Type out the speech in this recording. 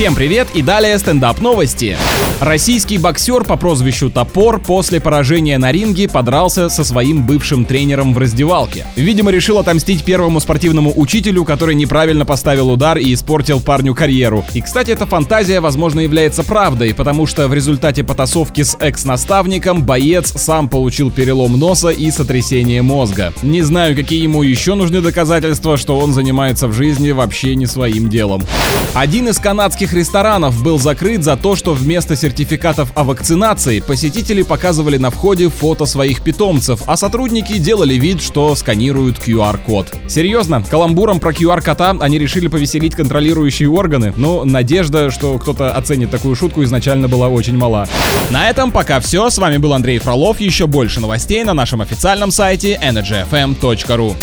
Всем привет и далее стендап новости. Российский боксер по прозвищу Топор после поражения на ринге подрался со своим бывшим тренером в раздевалке. Видимо, решил отомстить первому спортивному учителю, который неправильно поставил удар и испортил парню карьеру. И, кстати, эта фантазия, возможно, является правдой, потому что в результате потасовки с экс-наставником боец сам получил перелом носа и сотрясение мозга. Не знаю, какие ему еще нужны доказательства, что он занимается в жизни вообще не своим делом. Один из канадских ресторанов был закрыт за то, что вместо сертификатов о вакцинации посетители показывали на входе фото своих питомцев, а сотрудники делали вид, что сканируют QR-код. Серьезно, каламбуром про QR-кота они решили повеселить контролирующие органы, но надежда, что кто-то оценит такую шутку изначально была очень мала. На этом пока все. С вами был Андрей Фролов. Еще больше новостей на нашем официальном сайте energyfm.ru.